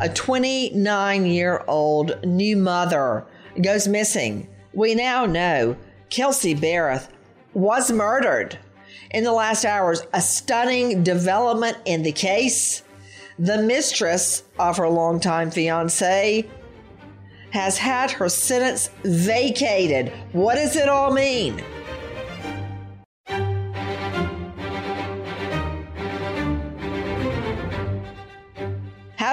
a 29 year old new mother goes missing. We now know Kelsey Berreth was murdered. In the last hours, a stunning development in the case. The mistress of her longtime fiance has had her sentence vacated. What does it all mean?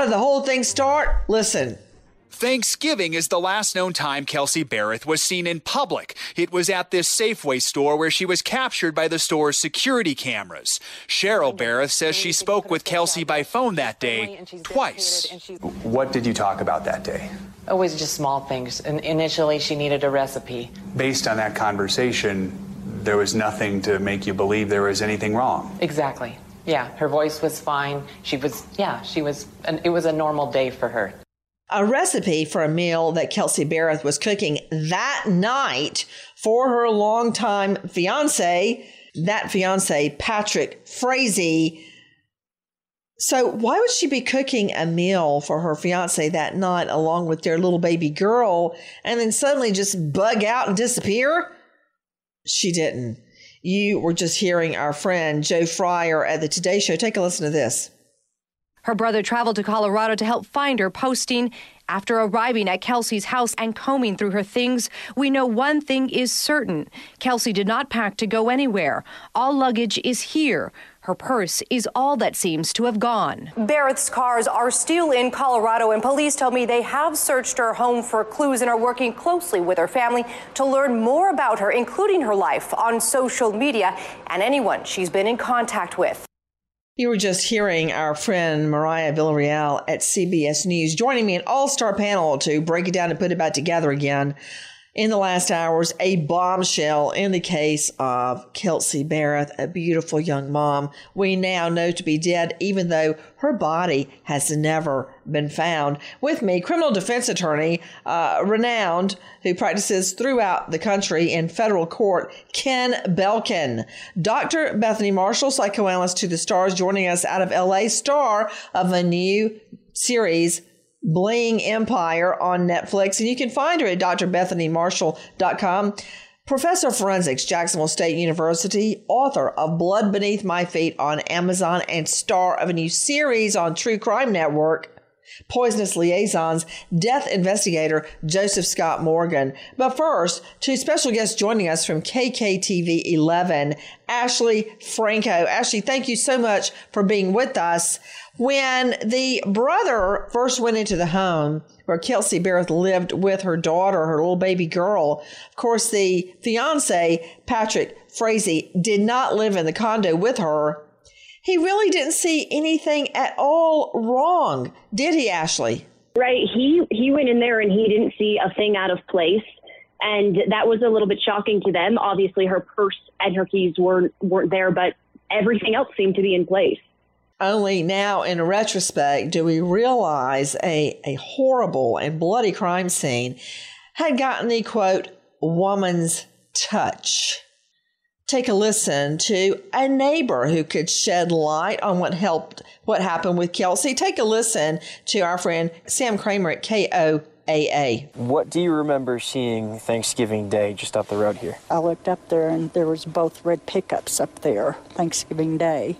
Did the whole thing start? Listen. Thanksgiving is the last known time Kelsey Berreth was seen in public. It was at this Safeway store where she was captured by the store's security cameras. Cheryl Berreth says she spoke with Kelsey by phone that day twice. What did you talk about that day? Always just small things. And initially, she needed a recipe. Based on that conversation, there was nothing to make you believe there was anything wrong. Exactly. Yeah, her voice was fine. She was, yeah, she was, an, it was a normal day for her. A recipe for a meal that Kelsey Berreth was cooking that night for her longtime fiance, that fiance, Patrick Frazee. So, why would she be cooking a meal for her fiance that night along with their little baby girl and then suddenly just bug out and disappear? She didn't. You were just hearing our friend Joe Fryer at the Today Show. Take a listen to this. Her brother traveled to Colorado to help find her, posting, after arriving at Kelsey's house and combing through her things, we know one thing is certain. Kelsey did not pack to go anywhere. All luggage is here. Her purse is all that seems to have gone. Berreth's cars are still in Colorado, and police tell me they have searched her home for clues and are working closely with her family to learn more about her, including her life on social media and anyone she's been in contact with. You were just hearing our friend Mariah Villarreal at CBS News joining me an all star panel to break it down and put it back together again in the last hours, a bombshell in the case of Kelsey Berreth, a beautiful young mom we now know to be dead, even though her body has never been found. With me, criminal defense attorney, uh, renowned, who practices throughout the country in federal court, Ken Belkin. Dr. Bethany Marshall, psychoanalyst to the stars, joining us out of LA, star of a new series Bling Empire on Netflix. And you can find her at drbethanymarshall.com. Professor of Forensics, Jacksonville State University, author of Blood Beneath My Feet on Amazon, and star of a new series on True Crime Network. Poisonous Liaisons, death investigator Joseph Scott Morgan. But first, two special guests joining us from KKTV 11, Ashley Franco. Ashley, thank you so much for being with us. When the brother first went into the home where Kelsey Berreth lived with her daughter, her little baby girl, of course, the fiance, Patrick Frazee, did not live in the condo with her. He really didn't see anything at all wrong, did he, Ashley? Right. He he went in there and he didn't see a thing out of place. And that was a little bit shocking to them. Obviously her purse and her keys weren't weren't there, but everything else seemed to be in place. Only now, in retrospect, do we realize a, a horrible and bloody crime scene had gotten the quote, woman's touch. Take a listen to a neighbor who could shed light on what helped, what happened with Kelsey. Take a listen to our friend Sam Kramer at KO AA. What do you remember seeing Thanksgiving Day just up the road here? I looked up there and there was both red pickups up there Thanksgiving Day.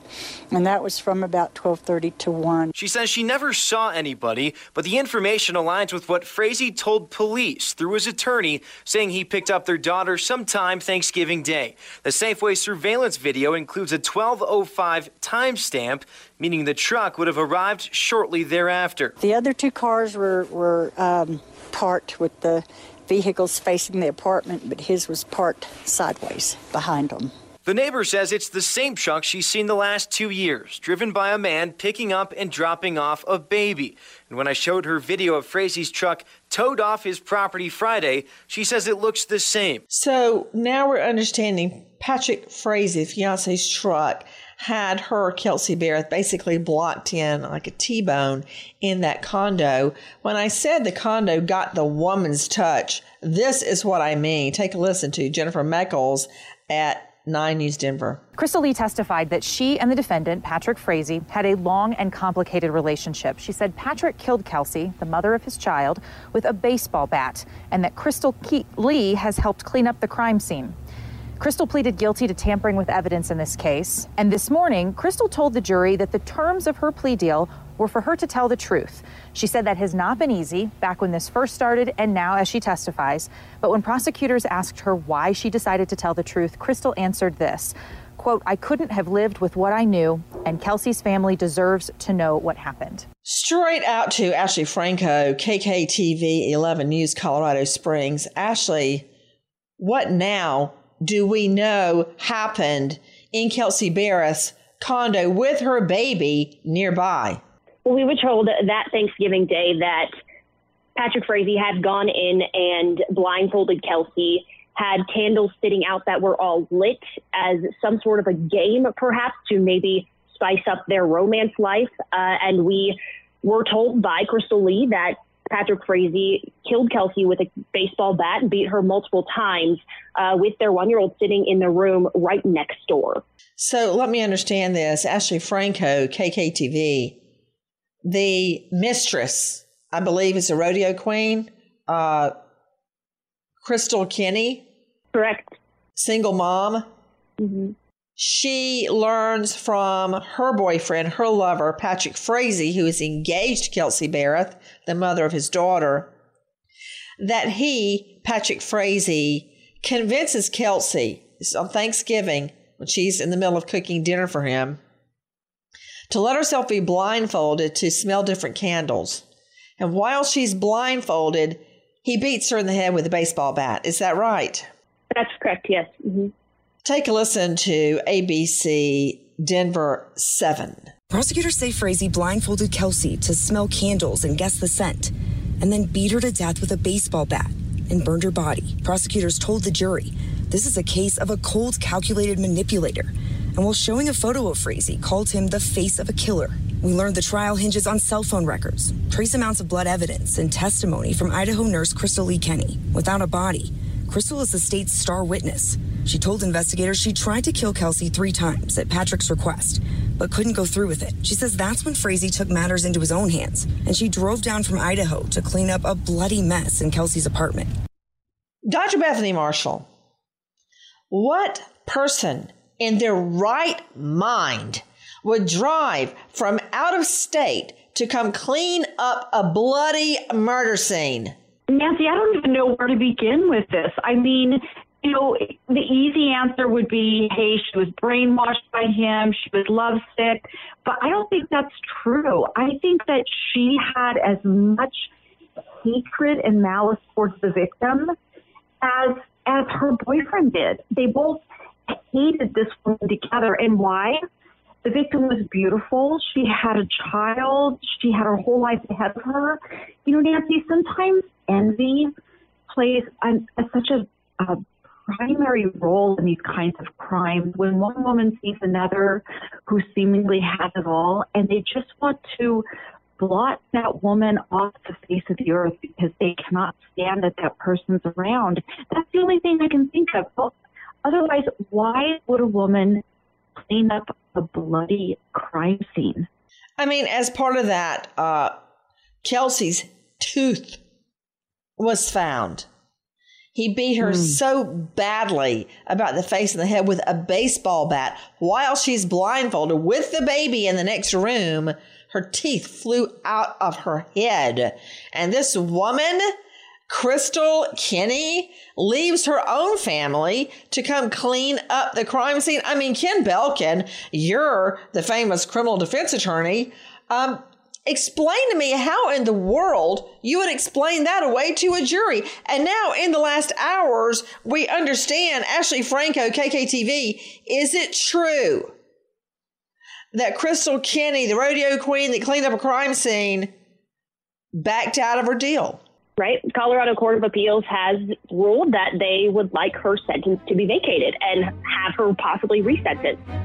And that was from about 12:30 to 1. She says she never saw anybody, but the information aligns with what Frazee told police through his attorney, saying he picked up their daughter sometime Thanksgiving Day. The Safeway surveillance video includes a 12:05 timestamp meaning the truck would have arrived shortly thereafter. The other two cars were, were um, parked with the vehicles facing the apartment, but his was parked sideways behind them. The neighbor says it's the same truck she's seen the last two years, driven by a man picking up and dropping off a baby. And when I showed her video of Frazee's truck towed off his property Friday, she says it looks the same. So now we're understanding Patrick Frazee, fiance's truck, had her, Kelsey Berreth, basically blocked in like a T bone in that condo. When I said the condo got the woman's touch, this is what I mean. Take a listen to Jennifer Meckles at 9 News Denver. Krystal Lee testified that she and the defendant, Patrick Frazee, had a long and complicated relationship. She said Patrick killed Kelsey, the mother of his child, with a baseball bat, and that Krystal Lee has helped clean up the crime scene. Krystal pleaded guilty to tampering with evidence in this case. And this morning, Krystal told the jury that the terms of her plea deal were for her to tell the truth. She said that has not been easy back when this first started and now as she testifies. But when prosecutors asked her why she decided to tell the truth, Krystal answered this quote, I couldn't have lived with what I knew, and Kelsey's family deserves to know what happened. Straight out to Ashley Franco, KKTV 11 News, Colorado Springs. Ashley, what now do we know happened in Kelsey Berreth's condo with her baby nearby? Well, we were told that Thanksgiving Day that Patrick Frazee had gone in and blindfolded Kelsey, had candles sitting out that were all lit as some sort of a game, perhaps to maybe spice up their romance life. Uh, and we were told by Krystal Lee that Patrick Frazee killed Kelsey with a baseball bat and beat her multiple times uh, with their one year old sitting in the room right next door. So let me understand this. Ashley Franco, KKTV, the mistress, I believe, is a rodeo queen, uh, Krystal Kenney. Correct. Single mom. Mm-hmm. She learns from her boyfriend, her lover, Patrick Frazee, who is engaged to Kelsey Berreth, the mother of his daughter, that he, Patrick Frazee, convinces Kelsey on Thanksgiving when she's in the middle of cooking dinner for him to let herself be blindfolded to smell different candles. And while she's blindfolded, he beats her in the head with a baseball bat. Is that right? That's correct, yes. Mm-hmm. Take a listen to ABC Denver 7. Prosecutors say Frazee blindfolded Kelsey to smell candles and guess the scent, and then beat her to death with a baseball bat and burned her body. Prosecutors told the jury this is a case of a cold, calculated manipulator. And while showing a photo of Frazee, called him the face of a killer. We learned the trial hinges on cell phone records, trace amounts of blood evidence, and testimony from Idaho nurse Krystal Lee Kenney. Without a body, Krystal is the state's star witness. She told investigators she tried to kill Kelsey three times at Patrick's request, but couldn't go through with it. She says that's when Frazee took matters into his own hands, and she drove down from Idaho to clean up a bloody mess in Kelsey's apartment. Dr. Bethany Marshall, what person in their right mind would drive from out of state to come clean up a bloody murder scene? Nancy, I don't even know where to begin with this. I mean, you know, the easy answer would be, hey, she was brainwashed by him, she was lovesick. But I don't think that's true. I think that she had as much hatred and malice towards the victim as as her boyfriend did. They both hated this woman together. And why? The victim was beautiful. She had a child. She had her whole life ahead of her. You know, Nancy, sometimes envy plays an, a, such a, a primary role in these kinds of crimes when one woman sees another who seemingly has it all and they just want to blot that woman off the face of the earth because they cannot stand that that person's around. That's the only thing I can think of. Otherwise, why would a woman clean up a bloody crime scene? I mean, as part of that, uh, tooth was found. He beat her mm. so badly about the face and the head with a baseball bat while she's blindfolded with the baby in the next room. Her teeth flew out of her head. And this woman, Krystal Kenney, leaves her own family to come clean up the crime scene. I mean, Ken Belkin, you're the famous criminal defense attorney. Um, Explain to me how in the world you would explain that away to a jury. And now, in the last hours, we understand Ashley Franco, KKTV. Is it true that Krystal Kenney, the rodeo queen that cleaned up a crime scene, backed out of her deal? Right. Colorado Court of Appeals has ruled that they would like her sentence to be vacated and have her possibly resentenced.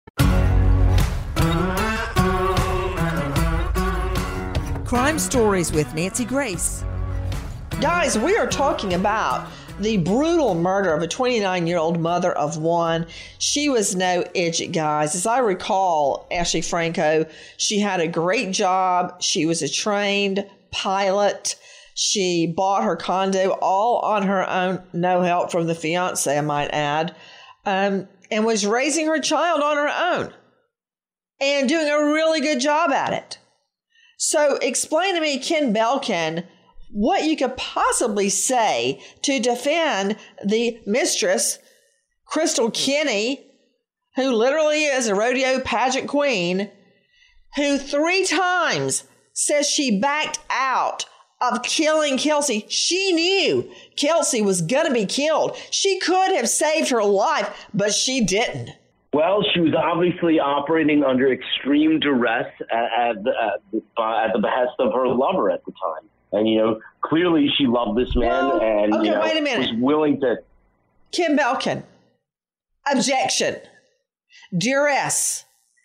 Crime Stories with Nancy Grace. Guys, we are talking about the brutal murder of a 29 year old mother of one. She was no idiot, guys. As I recall, Ashley Franco, she had a great job. She was a trained pilot. She bought her condo all on her own, no help from the fiance, I might add, um, and was raising her child on her own and doing a really good job at it. So, explain to me, Ken Belkin, what you could possibly say to defend the mistress, Krystal Kenney, who literally is a rodeo pageant queen, who three times says she backed out of killing Kelsey. She knew Kelsey was going to be killed. She could have saved her life, but she didn't. Well, she was obviously operating under extreme duress at, at, the, at, the, uh, at the behest of her lover at the time. And, you know, clearly she loved this man and, okay, you know, wait a minute. was willing to. Ken Belkin. Objection. Duress.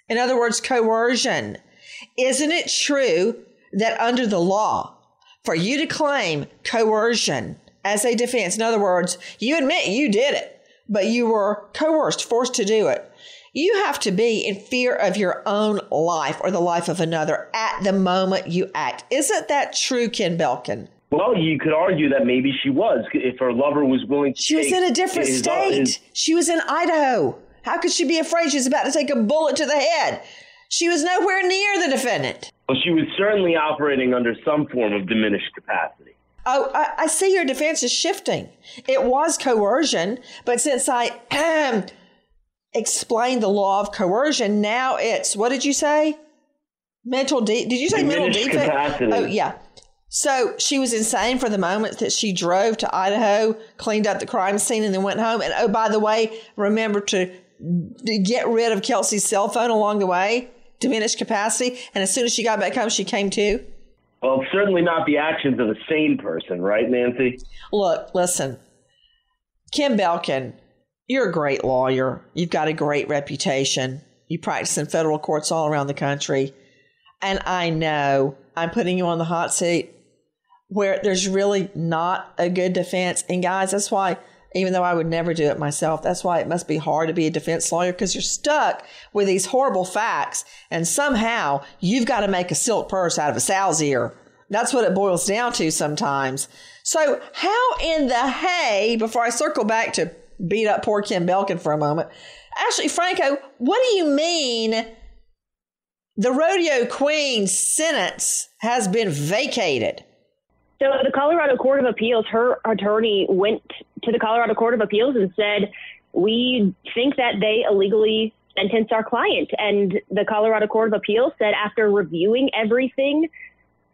In other words, coercion. Isn't it true that under the law, for you to claim coercion as a defense, in other words, you admit you did it, but you were coerced, forced to do it, you have to be in fear of your own life or the life of another at the moment you act. Isn't that true, Ken Belkin? Well, you could argue that maybe she was if her lover was willing to. She was in a different his- uh, state. his- she was in Idaho. How could she be afraid she was about to take a bullet to the head? She was nowhere near the defendant. well, she was certainly operating under some form of diminished capacity. Oh, I, I see your defense is shifting. It was coercion, but since I explained the law of coercion, now it's what did you say? Mental de- Did you say mental defect? capacity. Oh, yeah. So she was insane for the moment that she drove to Idaho, cleaned up the crime scene, and then went home. And oh, by the way, remember to, to get rid of Kelsey's cell phone along the way, diminished capacity. And as soon as she got back home, she came to. Well, it's certainly not the actions of a sane person, right, Nancy? Look, listen, Ken Belkin, you're a great lawyer. You've got a great reputation. You practice in federal courts all around the country. And I know I'm putting you on the hot seat where there's really not a good defense. And guys, that's why, even though I would never do it myself, that's why it must be hard to be a defense lawyer because you're stuck with these horrible facts. And somehow you've got to make a silk purse out of a sow's ear. That's what it boils down to sometimes. So, how in the hay, before I circle back to beat up poor Ken Belkin for a moment, Ashley Franco, what do you mean the rodeo queen's sentence has been vacated? So the Colorado Court of Appeals, her attorney went to the Colorado Court of Appeals and said, "We think that they illegally sentenced our client." And the Colorado Court of Appeals said, after reviewing everything,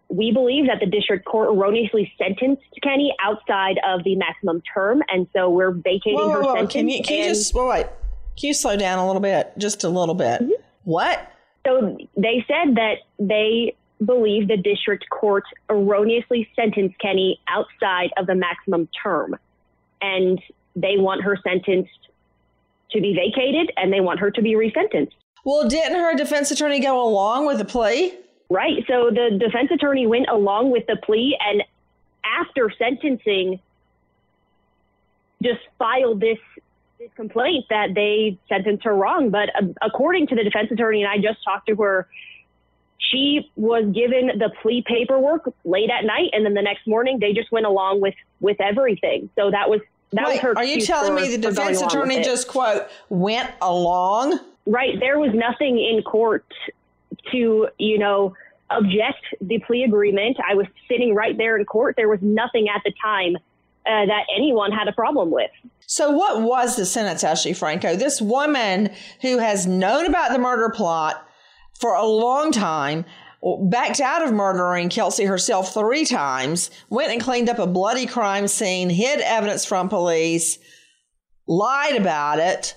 we believe that the district court erroneously sentenced Kenney outside of the maximum term, and so we're vacating Whoa, whoa, her whoa. sentence. Can you, can you just wait, wait? Can you slow down a little bit, just a little bit? Mm-hmm. What? So they said that they believe the district court erroneously sentenced Kenney outside of the maximum term. And they want her sentenced to be vacated and they want her to be resentenced. Well, didn't her defense attorney go along with the plea? Right. So the defense attorney went along with the plea and after sentencing just filed this this complaint that they sentenced her wrong. But uh, according to the defense attorney, and I just talked to her, she was given the plea paperwork late at night, and then the next morning they just went along with with everything. So that was that was Wait, are you telling for- me the defense attorney just quote went along? Right. There was nothing in court to, you know, object the plea agreement. I was sitting right there in court. There was nothing at the time uh, that anyone had a problem with. So, what was the sentence, Ashley Franco? This woman who has known about the murder plot for a long time backed out of murdering Kelsey herself three times, went and cleaned up a bloody crime scene, hid evidence from police, lied about it.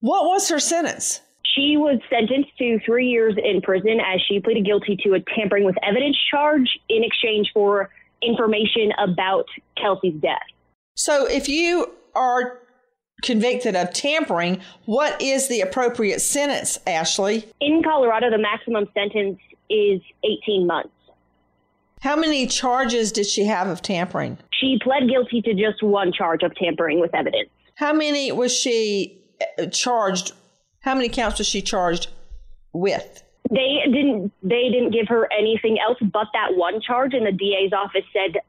What was her sentence? She was sentenced to three years in prison as she pleaded guilty to a tampering with evidence charge in exchange for information about Kelsey's death. So, if you are convicted of tampering, what is the appropriate sentence, Ashley? In Colorado, the maximum sentence is 18 months. How many charges did she have of tampering? She pled guilty to just one charge of tampering with evidence. How many was she uh, charged? How many counts was she charged with? They didn't they didn't give her anything else but that one charge and the DA's office said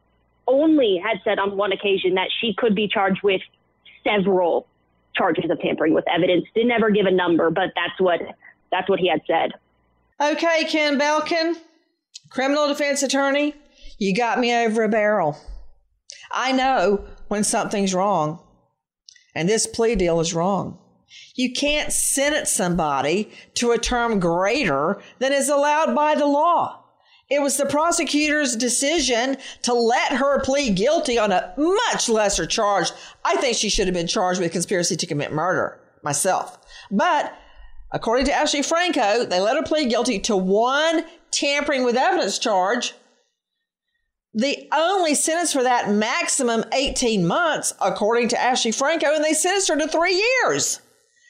only had said on one occasion that she could be charged with several charges of tampering with evidence. Didn't ever give a number, but that's what that's what he had said. Okay, Ken Belkin, criminal defense attorney, you got me over a barrel. I know when something's wrong, and this plea deal is wrong. You can't sentence somebody to a term greater than is allowed by the law. It was the prosecutor's decision to let her plead guilty on a much lesser charge. I think she should have been charged with conspiracy to commit murder myself. But according to Ashley Franco, they let her plead guilty to one tampering with evidence charge. The only sentence for that maximum 18 months, according to Ashley Franco, and they sentenced her to three years.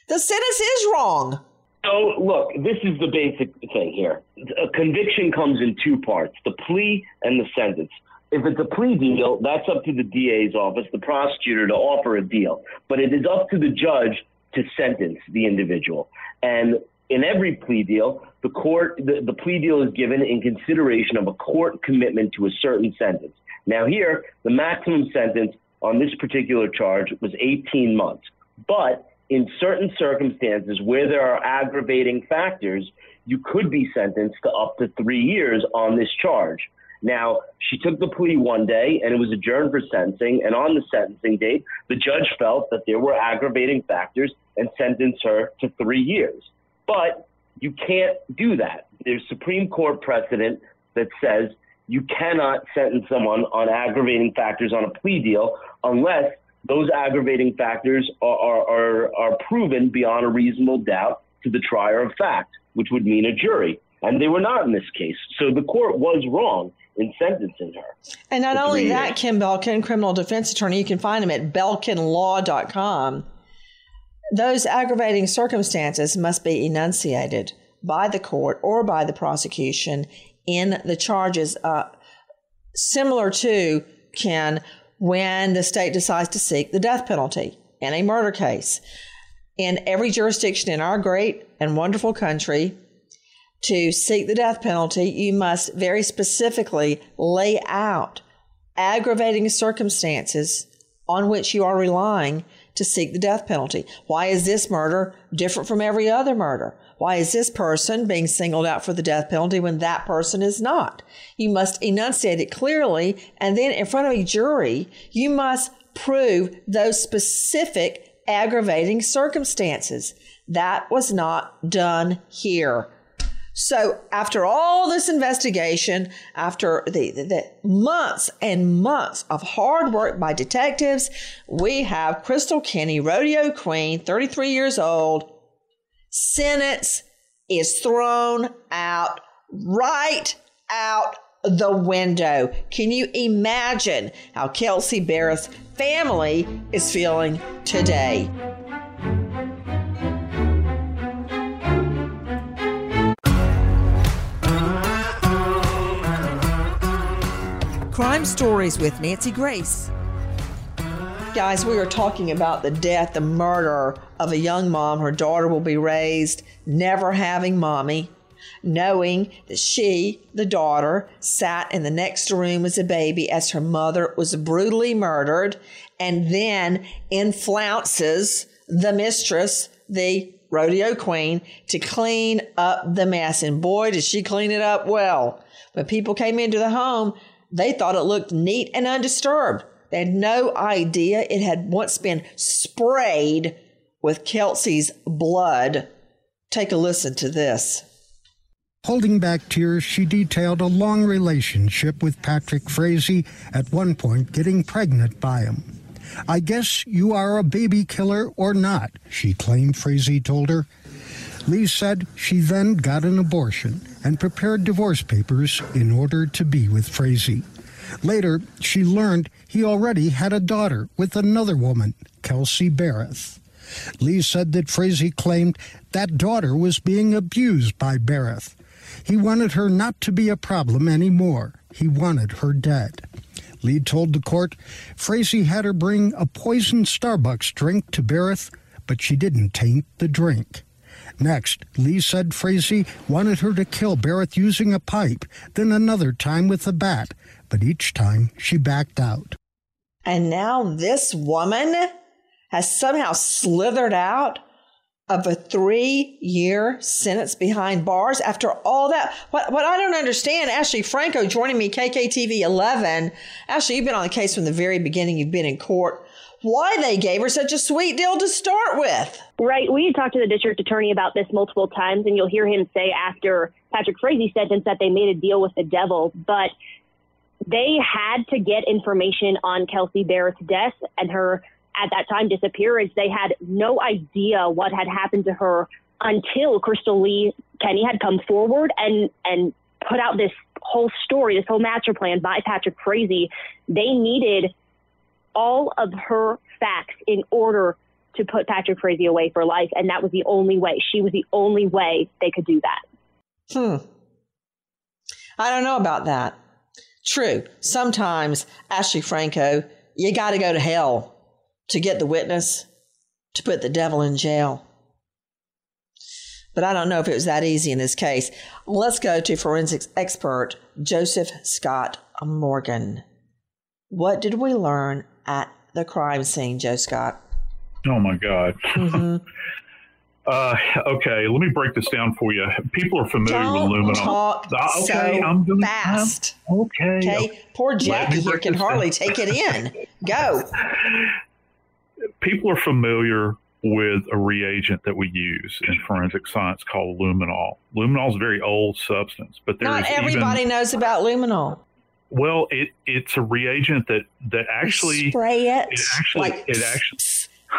The sentence is wrong. So, look, this is the basic thing here. A conviction comes in two parts the plea and the sentence. If it's a plea deal, that's up to the DA's office, the prosecutor, to offer a deal. But it is up to the judge to sentence the individual. And in every plea deal, the court, the, the plea deal is given in consideration of a court commitment to a certain sentence. Now, here, the maximum sentence on this particular charge was 18 months. But in certain circumstances where there are aggravating factors, you could be sentenced to up to three years on this charge. Now, she took the plea one day and it was adjourned for sentencing. And on the sentencing date, the judge felt that there were aggravating factors and sentenced her to three years. But you can't do that. There's Supreme Court precedent that says you cannot sentence someone on aggravating factors on a plea deal unless those aggravating factors are, are, are, are proven beyond a reasonable doubt to the trier of fact, which would mean a jury. And they were not in this case. So the court was wrong in sentencing her. And not only that, years. Ken Belkin, criminal defense attorney, you can find him at belkinlaw.com. Those aggravating circumstances must be enunciated by the court or by the prosecution in the charges, uh, similar to, Ken, when the state decides to seek the death penalty in a murder case. In every jurisdiction in our great and wonderful country, to seek the death penalty, you must very specifically lay out aggravating circumstances on which you are relying to seek the death penalty. Why is this murder different from every other murder? Why is this person being singled out for the death penalty when that person is not? You must enunciate it clearly, and then in front of a jury, you must prove those specific aggravating circumstances. That was not done here. So, after all this investigation, after the, the, the, months and months of hard work by detectives, we have Krystal Kenney, rodeo queen, 33 years old, sentence is thrown out right out the window. Can you imagine how Kelsey Berreth's family is feeling today? Crime Stories with Nancy Grace. Guys, we are talking about the death, the murder of a young mom. Her daughter will be raised never having mommy, knowing that she, the daughter, sat in the next room as a baby as her mother was brutally murdered, and then inflounces the mistress, the rodeo queen, to clean up the mess. And boy, did she clean it up well. When people came into the home, they thought it looked neat and undisturbed. They had no idea it had once been sprayed with Kelsey's blood. Take a listen to this. Holding back tears, she detailed a long relationship with Patrick Frazee, at one point getting pregnant by him. I guess you are a baby killer or not, she claimed Frazee told her. Lee said she then got an abortion and prepared divorce papers in order to be with Frazee. Later, she learned he already had a daughter with another woman, Kelsey Berreth. Lee said that Frazee claimed that daughter was being abused by Berreth. He wanted her not to be a problem anymore. He wanted her dead. Lee told the court Frazee had her bring a poisoned Starbucks drink to Berreth, but she didn't taint the drink. Next, Lee said Frazee wanted her to kill Berreth using a pipe, then another time with a bat, but each time she backed out. And now this woman has somehow slithered out of a three year sentence behind bars after all that. What, what I don't understand, Ashley Franco joining me, KKTV 11. Ashley, you've been on the case from the very beginning, you've been in court. Why they gave her such a sweet deal to start with. Right. We talked to the district attorney about this multiple times, and you'll hear him say after Patrick Frazee sentence that they made a deal with the devil. But they had to get information on Kelsey Berreth's death and her at that time disappearance, they had no idea what had happened to her until Krystal Lee Kenney had come forward and and put out this whole story, this whole master plan by Patrick Frazee. They needed all of her facts in order to put Patrick Frazee away for life, and that was the only way. She was the only way they could do that. Hmm. I don't know about that. True. Sometimes, Ashley Franco, you got to go to hell to get the witness to put the devil in jail. But I don't know if it was that easy in this case. Let's go to forensics expert Joseph Scott Morgan. What did we learn at the crime scene, Joe Scott? Oh my God. Mm-hmm. uh, okay, let me break this down for you. People are familiar don't with luminol. Talk uh, okay, so I'm gonna, fast. Okay. Okay. Poor Jackie here can hardly down. take it in. Go. people are familiar with a reagent that we use in forensic science called luminol. Luminol is a very old substance, but there not everybody even, knows about luminol. Well, it it's a reagent that that actually spray it. It actually like, it actually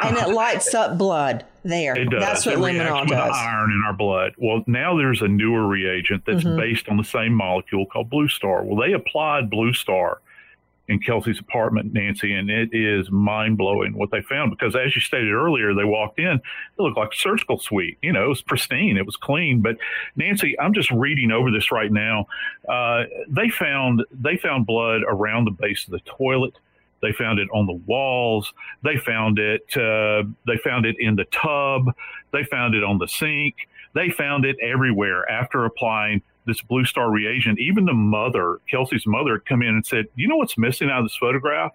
and it lights up blood. There, it does. That's what it luminol does. Iron in our blood. Well, now there's a newer reagent that's mm-hmm. based on the same molecule called Blue Star. Well, they applied Blue Star in Kelsey's apartment, Nancy, and it is mind blowing what they found because, as you stated earlier, they walked in, it looked like a surgical suite. You know, it was pristine, it was clean. But Nancy, I'm just reading over this right now. Uh, they found they found blood around the base of the toilet. They found it on the walls. They found it. Uh, they found it in the tub. They found it on the sink. They found it everywhere after applying this Blue Star reagent, even the mother, Kelsey's mother, had come in and said, You know what's missing out of this photograph?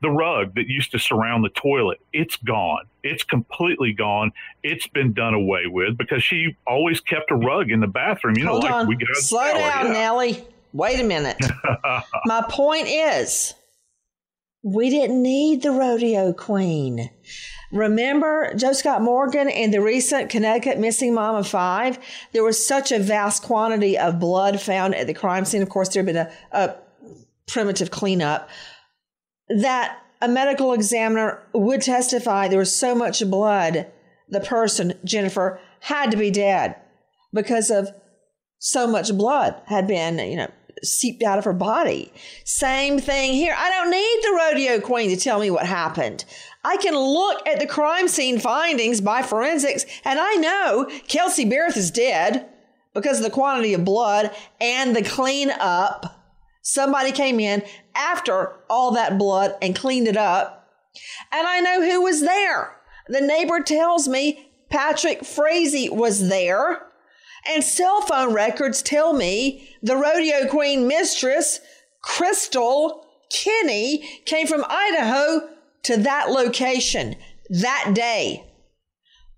The rug that used to surround the toilet. It's gone. It's completely gone. It's been done away with because she always kept a rug in the bathroom. You Hold know, like on. we get Slow down, yeah. Nellie. Wait a minute. My point is, we didn't need the rodeo queen. Remember Joe Scott Morgan and the recent Connecticut missing mom of five? There was such a vast quantity of blood found at the crime scene. Of course, there had been a, a primitive cleanup that a medical examiner would testify there was so much blood, the person, Jennifer, had to be dead because of so much blood had been, you know, seeped out of her body. Same thing here. I don't need the rodeo queen to tell me what happened. I can look at the crime scene findings by forensics and I know Kelsey Berreth is dead because of the quantity of blood and the cleanup. Somebody came in after all that blood and cleaned it up. And I know who was there. The neighbor tells me Patrick Frazee was there. And cell phone records tell me the rodeo queen mistress, Krystal Kenney, came from Idaho to that location that day.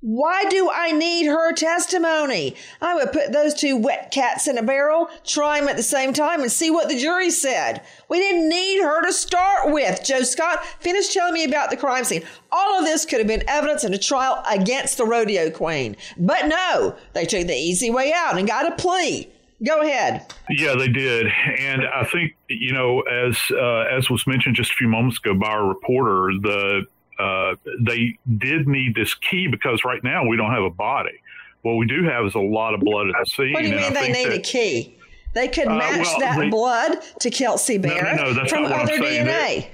Why do I need her testimony? I would put those two wet cats in a barrel, try them at the same time, and see what the jury said. We didn't need her to start with. Joe Scott, finish telling me about the crime scene. All of this could have been evidence in a trial against the rodeo queen. But no, they took the easy way out and got a plea. Go ahead. Yeah, they did, and I think you know, as uh, as was mentioned just a few moments ago by our reporter, the uh, they did need this key because right now we don't have a body. What we do have is a lot of blood at the scene. What do you mean they need that, a key? They could uh, match well, that they, blood to Kelsey Bear no, no, no, from other DNA they're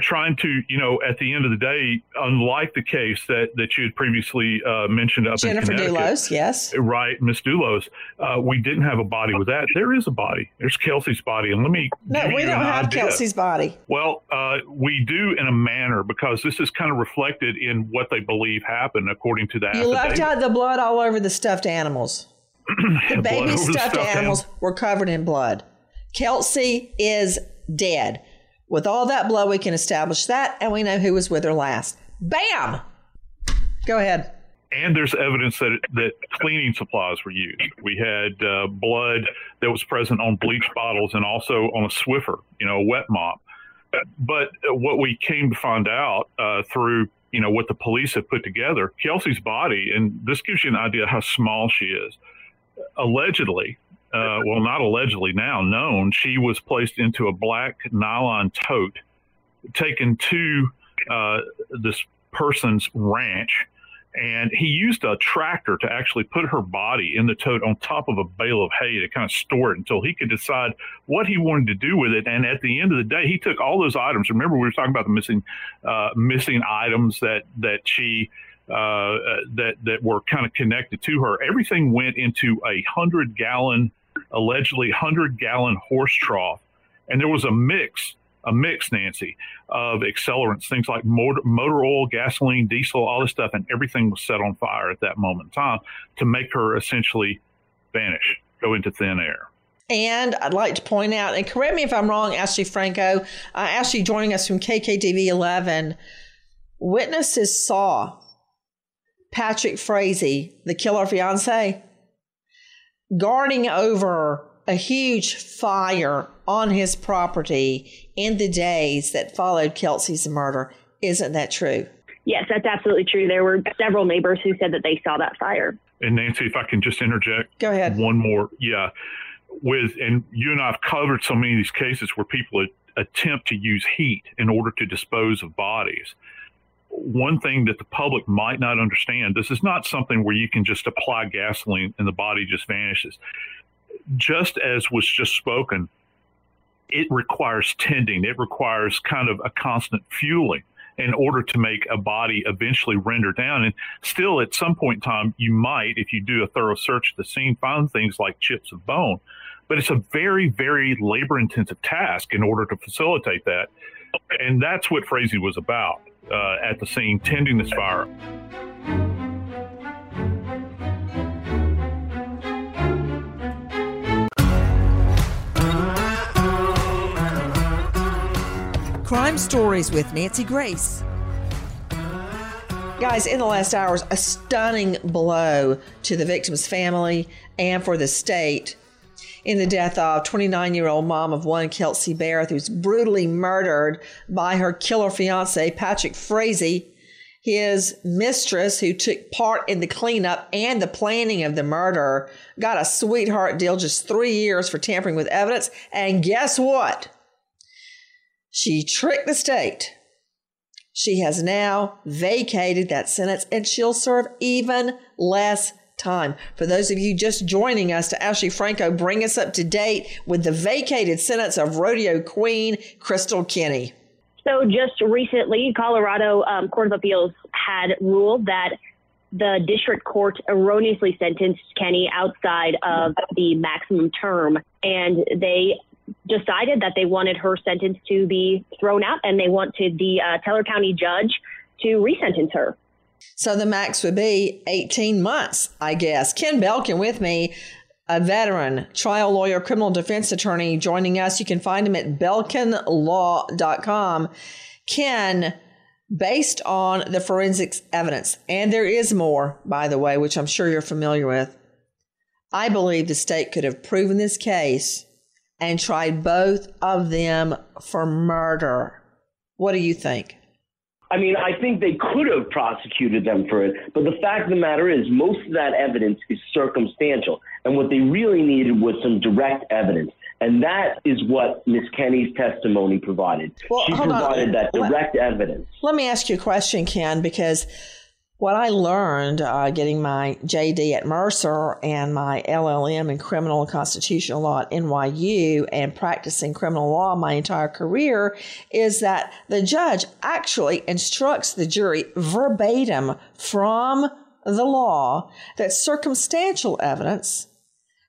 trying to, you know, at the end of the day, unlike the case that that you had previously uh, mentioned up Jennifer in Dulos, yes, right, Miss Dulos, uh, we didn't have a body with that. There is a body. There's Kelsey's body, and let me. No, we don't have idea. Kelsey's body. Well, uh, we do in a manner because this is kind of reflected in what they believe happened, according to that. You left out the blood all over the stuffed animals. the baby stuffed, stuffed animals were covered in blood. Kelsey is dead. With all that blood, we can establish that, and we know who was with her last. Bam! Go ahead. And there's evidence that that cleaning supplies were used. We had uh, blood that was present on bleach bottles and also on a Swiffer, you know, a wet mop. But what we came to find out uh, through you know what the police have put together, Kelsey's body, and this gives you an idea how small she is. Allegedly, uh, well, not allegedly now known, she was placed into a black nylon tote, taken to uh, this person's ranch, and he used a tractor to actually put her body in the tote on top of a bale of hay to kind of store it until he could decide what he wanted to do with it. And at the end of the day, he took all those items. Remember, we were talking about the missing uh, missing items that that she uh, that that were kind of connected to her. Everything went into a hundred gallon allegedly 100 gallon horse trough. And there was a mix, a mix, Nancy, of accelerants, things like motor, motor oil, gasoline, diesel, all this stuff. And everything was set on fire at that moment in time to make her essentially vanish, go into thin air. And I'd like to point out, and correct me if I'm wrong, Ashley Franco, uh, Ashley joining us from KKTV 11. Witnesses saw Patrick Frazee, the killer fiance, guarding over a huge fire on his property in the days that followed Kelsey's murder. Isn't that true? Yes, that's absolutely true. There were several neighbors who said that they saw that fire. And Nancy, if I can just interject, go ahead. One more, yeah. With and you and I've covered so many of these cases where people attempt to use heat in order to dispose of bodies one thing that the public might not understand this is not something where you can just apply gasoline and the body just vanishes. Just as was just spoken, it requires tending, it requires kind of a constant fueling in order to make a body eventually render down. And still, at some point in time, you might, if you do a thorough search of the scene, find things like chips of bone. But it's a very, very labor intensive task in order to facilitate that. And that's what Frazee was about uh, at the scene tending this fire. Crime Stories with Nancy Grace. Guys, in the last hours, a stunning blow to the victim's family and for the state in the death of 29 year old mom of one, Kelsey Berreth, who's brutally murdered by her killer fiance, Patrick Frazee. His mistress, who took part in the cleanup and the planning of the murder, got a sweetheart deal just three years for tampering with evidence. And guess what? She tricked the state. She has now vacated that sentence and she'll serve even less time. For those of you just joining us, to Ashley Franco bring us up to date with the vacated sentence of rodeo queen Krystal Kenney. So, just recently, Colorado um, Court of Appeals had ruled that the district court erroneously sentenced Kenney outside of the maximum term, and they decided that they wanted her sentence to be thrown out, and they wanted the uh, Teller County judge to resentence her. So the max would be 18 months, I guess. Ken Belkin with me, a veteran, trial lawyer, criminal defense attorney, joining us. You can find him at belkinlaw.com. Ken, based on the forensics evidence, and there is more, by the way, which I'm sure you're familiar with, I believe the state could have proven this case and tried both of them for murder. What do you think? I mean, I think they could have prosecuted them for it, but the fact of the matter is, most of that evidence is circumstantial. And what they really needed was some direct evidence. And that is what Miss Kenney's testimony provided. Well, she hold on. provided that Let- direct evidence. Let me ask you a question, Ken, because what I learned uh, getting my JD at Mercer and my LLM in criminal and constitutional law at NYU and practicing criminal law my entire career is that the judge actually instructs the jury verbatim from the law that circumstantial evidence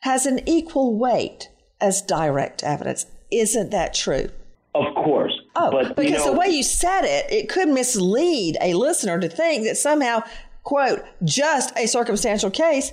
has an equal weight as direct evidence. Isn't that true? Of course. Oh, but, because you know, the way you said it, it could mislead a listener to think that somehow, quote, just a circumstantial case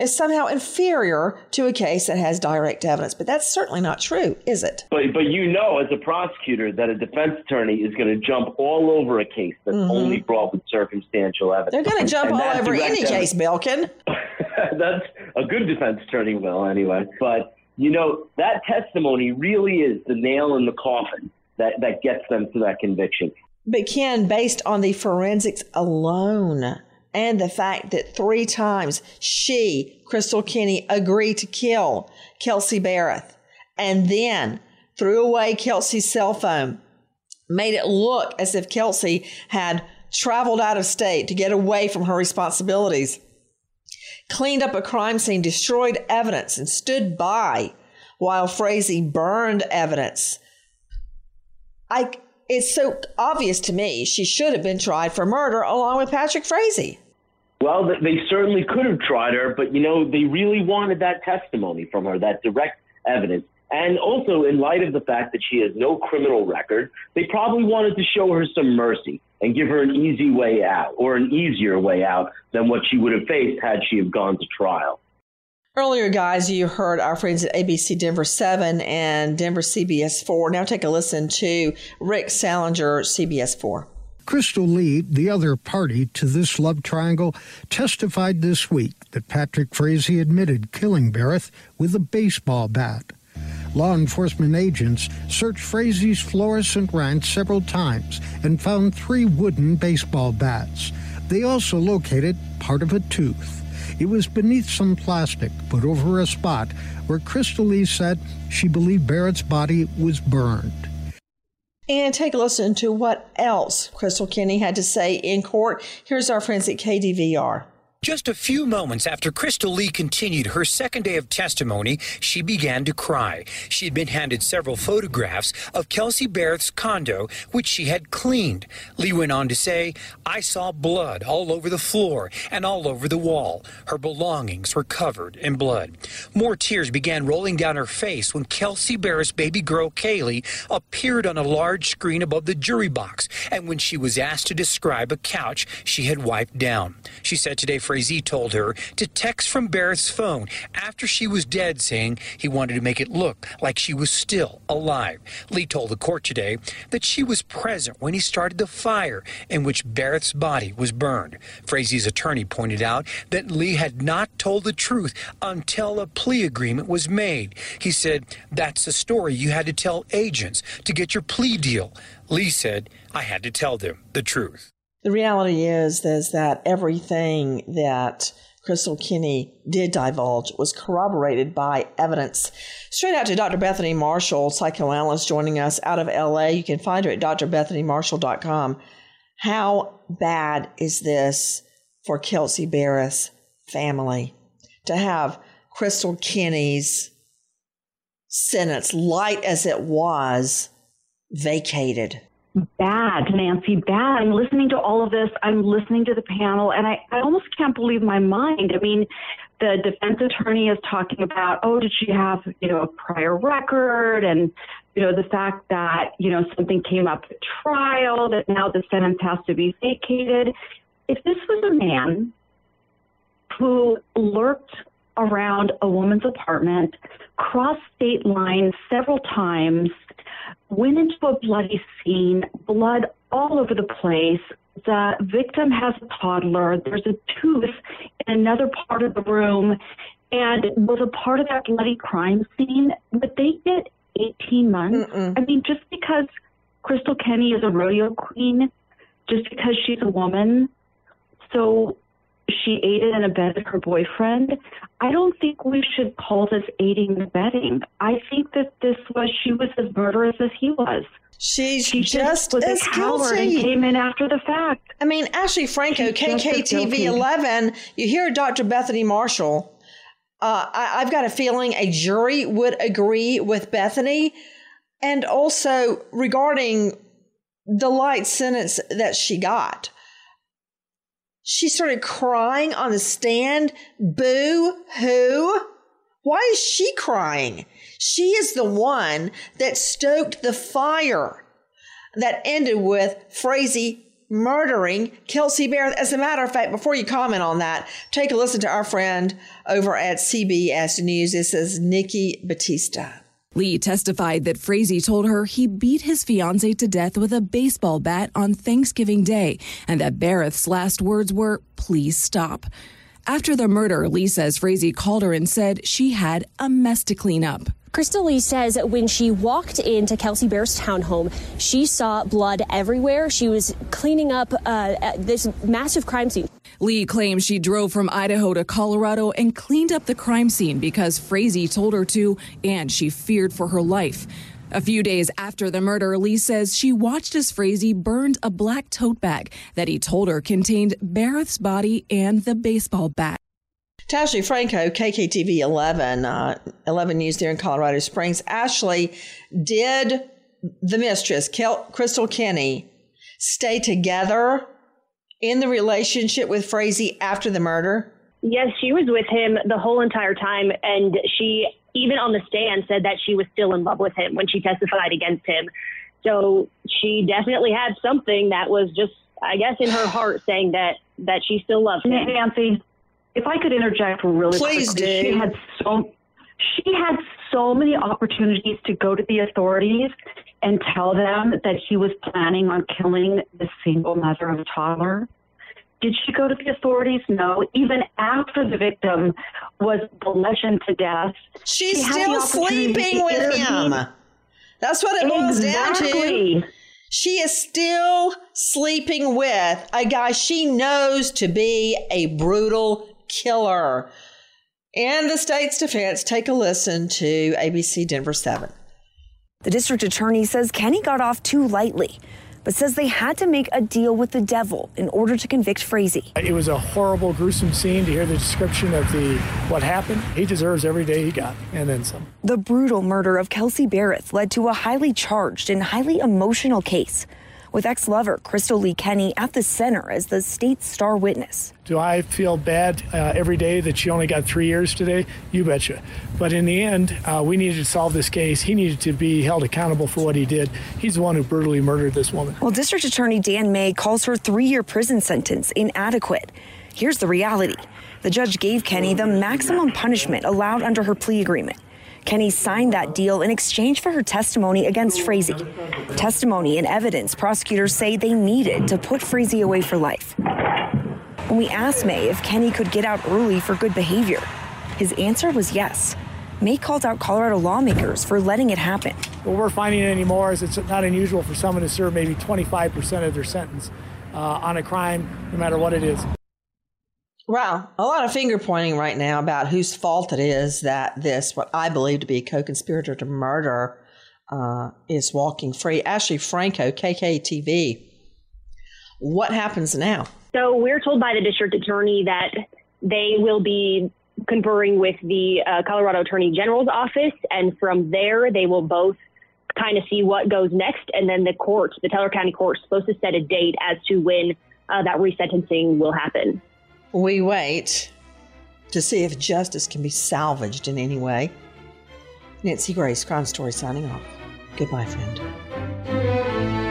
is somehow inferior to a case that has direct evidence. But that's certainly not true, is it? But but you know, as a prosecutor, that a defense attorney is going to jump all over a case that's only brought with circumstantial evidence. Mm-hmm. They're going to jump And all over any evidence- case, Belkin. that's a good defense attorney will anyway. But you know, that testimony really is the nail in the coffin that that gets them to that conviction. But Ken, based on the forensics alone and the fact that three times she, Krystal Kenney, agreed to kill Kelsey Berreth and then threw away Kelsey's cell phone, made it look as if Kelsey had traveled out of state to get away from her responsibilities, cleaned up a crime scene, destroyed evidence, and stood by while Frazee burned evidence. I it's so obvious to me she should have been tried for murder along with Patrick Frazee. Well, they certainly could have tried her, but you know, they really wanted that testimony from her, that direct evidence. And also, in light of the fact that she has no criminal record, they probably wanted to show her some mercy and give her an easy way out or an easier way out than what she would have faced had she have gone to trial. Earlier, guys, you heard our friends at ABC Denver 7 and Denver CBS 4. Now take a listen to Rick Sallinger, CBS 4. Krystal Lee, the other party to this love triangle, testified this week that Patrick Frazee admitted killing Berreth with a baseball bat. Law enforcement agents searched Frazee's Florissant ranch several times and found three wooden baseball bats. They also located part of a tooth. It was beneath some plastic put over a spot where Krystal Lee said she believed Berreth's body was burned. And take a listen to what else Krystal Kenney had to say in court. Here's our friends at KDVR. Just a few moments after Krystal Lee continued her second day of testimony, she began to cry. She had been handed several photographs of Kelsey Berreth's condo, which she had cleaned. Lee went on to say, I saw blood all over the floor and all over the wall. Her belongings were covered in blood. More tears began rolling down her face when Kelsey Berreth's baby girl, Kaylee, appeared on a large screen above the jury box and when she was asked to describe a couch she had wiped down. She said today Frazee told her to text from Berreth's phone after she was dead, saying he wanted to make it look like she was still alive. Lee told the court today that she was present when he started the fire in which Berreth's body was burned. Frazee's attorney pointed out that Lee had not told the truth until a plea agreement was made. He said, That's the story you had to tell agents to get your plea deal. Lee said, I had to tell them the truth. The reality is, is that everything that Krystal Kenney did divulge was corroborated by evidence. Straight out to Dr. Bethany Marshall, psychoanalyst joining us out of LA. You can find her at drbethanymarshall.com. How bad is this for Kelsey Berreth's family to have Krystal Kenney's sentence, light as it was, vacated? Bad, Nancy, bad. I'm listening to all of this. I'm listening to the panel, and I, I almost can't believe my mind. I mean, the defense attorney is talking about, oh, did she have, you know, a prior record? And, you know, the fact that, you know, something came up at trial, that now the sentence has to be vacated. If this was a man who lurked around a woman's apartment, crossed state lines several times, went into a bloody scene, blood all over the place. The victim has a toddler. There's a tooth in another part of the room and was a part of that bloody crime scene. But they get 18 months. I mean, just because Krystal Kenney is a rodeo queen, just because she's a woman, so she aided and abetted her boyfriend. I don't think we should call this aiding and abetting. I think that this was she was as murderous as he was. She's she just was as a coward guilty. and came in after the fact. I mean, Ashley Franco, She's KKTV 11, you hear Dr. Bethany Marshall. Uh, I, I've got a feeling a jury would agree with Bethany. And also regarding the light sentence that she got, she started crying on the stand. Boo hoo. Why is she crying? She is the one that stoked the fire that ended with Frazee murdering Kelsey Berreth. As a matter of fact, before you comment on that, take a listen to our friend over at CBS News. This is Nikki Battiste. Lee testified that Frazee told her he beat his fiancee to death with a baseball bat on Thanksgiving Day and that Berreth's last words were, please stop. After the murder, Lee says Frazee called her and said she had a mess to clean up. Krystal Lee says when she walked into Kelsey Berreth's townhome, she saw blood everywhere. She was cleaning up uh, this massive crime scene. Lee claims she drove from Idaho to Colorado and cleaned up the crime scene because Frazee told her to, and she feared for her life. A few days after the murder, Lee says she watched as Frazee burned a black tote bag that he told her contained Berreth's body and the baseball bat. Ashley Franco, KKTV 11, uh, 11 News there in Colorado Springs. Ashley, did the mistress, Kel- Krystal Kenney, stay together in the relationship with Frazee after the murder? Yes, she was with him the whole entire time, and she even on the stand said that she was still in love with him when she testified against him. So she definitely had something that was just, I guess, in her heart saying that that she still loves him. Nancy, if I could interject really Please quickly, do. she had so she had so many opportunities to go to the authorities and tell them that he was planning on killing the single mother of a toddler. Did she go to the authorities? No. Even after the victim was bludgeoned to death, She's she still sleeping with him. That's what it boils down to. Exactly. She is still sleeping with a guy she knows to be a brutal killer. And the state's defense, take a listen to ABC Denver 7. The district attorney says Kenney got off too lightly, but says they had to make a deal with the devil in order to convict Frazee. It was a horrible, gruesome scene to hear the description of the what happened. He deserves every day he got, and then some. The brutal murder of Kelsey Berreth led to a highly charged and highly emotional case, with ex lover Krystal Lee Kenney at the center as the state's star witness. Do I feel bad uh, every day that she only got three years today? You betcha. But in the end, uh, we needed to solve this case. He needed to be held accountable for what he did. He's the one who brutally murdered this woman. Well, District Attorney Dan May calls her three year prison sentence inadequate. Here's the reality the judge gave Kenney the maximum punishment allowed under her plea agreement. Kenney signed that deal in exchange for her testimony against Frazee. Testimony and evidence prosecutors say they needed to put Frazee away for life. When we asked May if Kenney could get out early for good behavior, his answer was yes. May called out Colorado lawmakers for letting it happen. What we're finding anymore is it's not unusual for someone to serve maybe 25% of their sentence uh, on a crime, no matter what it is. Wow, a lot of finger pointing right now about whose fault it is that this, what I believe to be a co conspirator to murder, uh, is walking free. Ashley Franco, KKTV. What happens now? So we're told by the district attorney that they will be conferring with the uh, Colorado Attorney General's office, and from there they will both kind of see what goes next, and then the court, the Teller County Court, is supposed to set a date as to when uh, that resentencing will happen. We wait to see if justice can be salvaged in any way. Nancy Grace, Crime Story, signing off. Goodbye, friend.